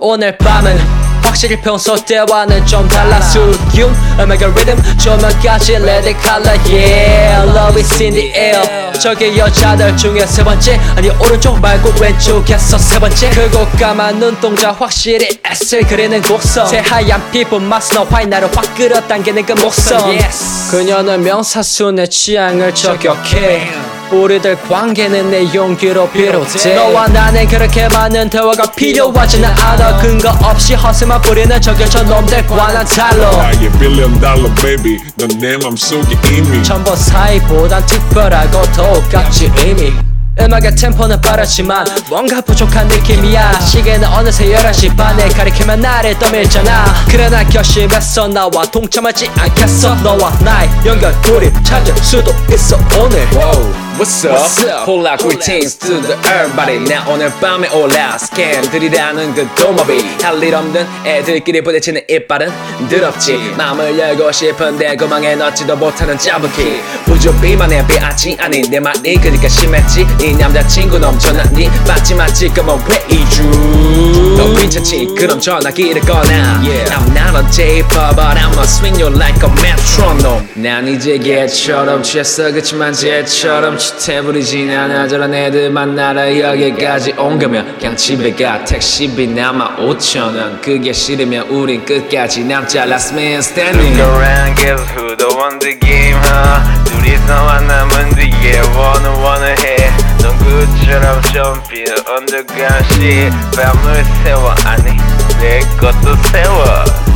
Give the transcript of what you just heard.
오늘 밤은 확실히 평소 때와는 좀 달라. 수균 음악의 리듬 조명까지 let it color yeah. Love is in the air. 저기 여자들 중에 세 번째 아니 오른쪽 말고 왼쪽에서 세 번째. 크고 까만 눈동자 확실히 S를 그리는 곡선 새하얀 피부 마스너 화인 나를 확 끌어당기는 그 목선 그녀는 명사순의 취향을 저격해 우리들 관계는 내 용기로 비롯돼 너와 나는 그렇게 많은 대화가 필요하지는 않아. 근거 없이 허세만 부리는 저격저 놈들과는 달라 나의 billion dollar baby 넌내 맘속에 이미. 전부 사이보단 특별하고 더욱 같지 이미. 음악의 템포는 빠르지만 뭔가 부족한 느낌이야. 시계는 어느새 11시 반에 가리키면 나를 떠밀잖아. 그래 난 결심했어. 나와 동참하지 않겠어. 너와 나의 연결 고리 찾을 수도 있어. 오늘 What's up? What's up? 홀라 greetings to the everybody 나 오늘 밤에 올라 스캔들이라는 그 도마비. 할 일 없는 애들끼리 부딪히는 이빨은 더럽지. 마음을 열고 싶은데 구멍에 넣지도 못하는 짜부키. 우주 비만의 비아치 아닌 내 말이 그니까 심했지. 이 남자친구 넘쳐나니 맞지 맞지 그만 왜 이주? 너 괜찮지? 그럼 전화기를 꺼내 I'm not a J-pop but I'ma swing you like a metronome 난 이제 개처럼 취했어 그치만 쟤처럼 치태부리진 않아 저런 애들 만나러 여기까지 온 거면 그냥 집에 가 택시비 남아 5천원 그게 싫으면 우린 끝까지 남자 last man standing Look around, guess who the won the game, huh? 둘이서 만나면 뒤에 원을 해. 넌 그처럼 점필 underground shit. 밤을 세워, 아니, 내 것도 세워.